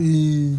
Y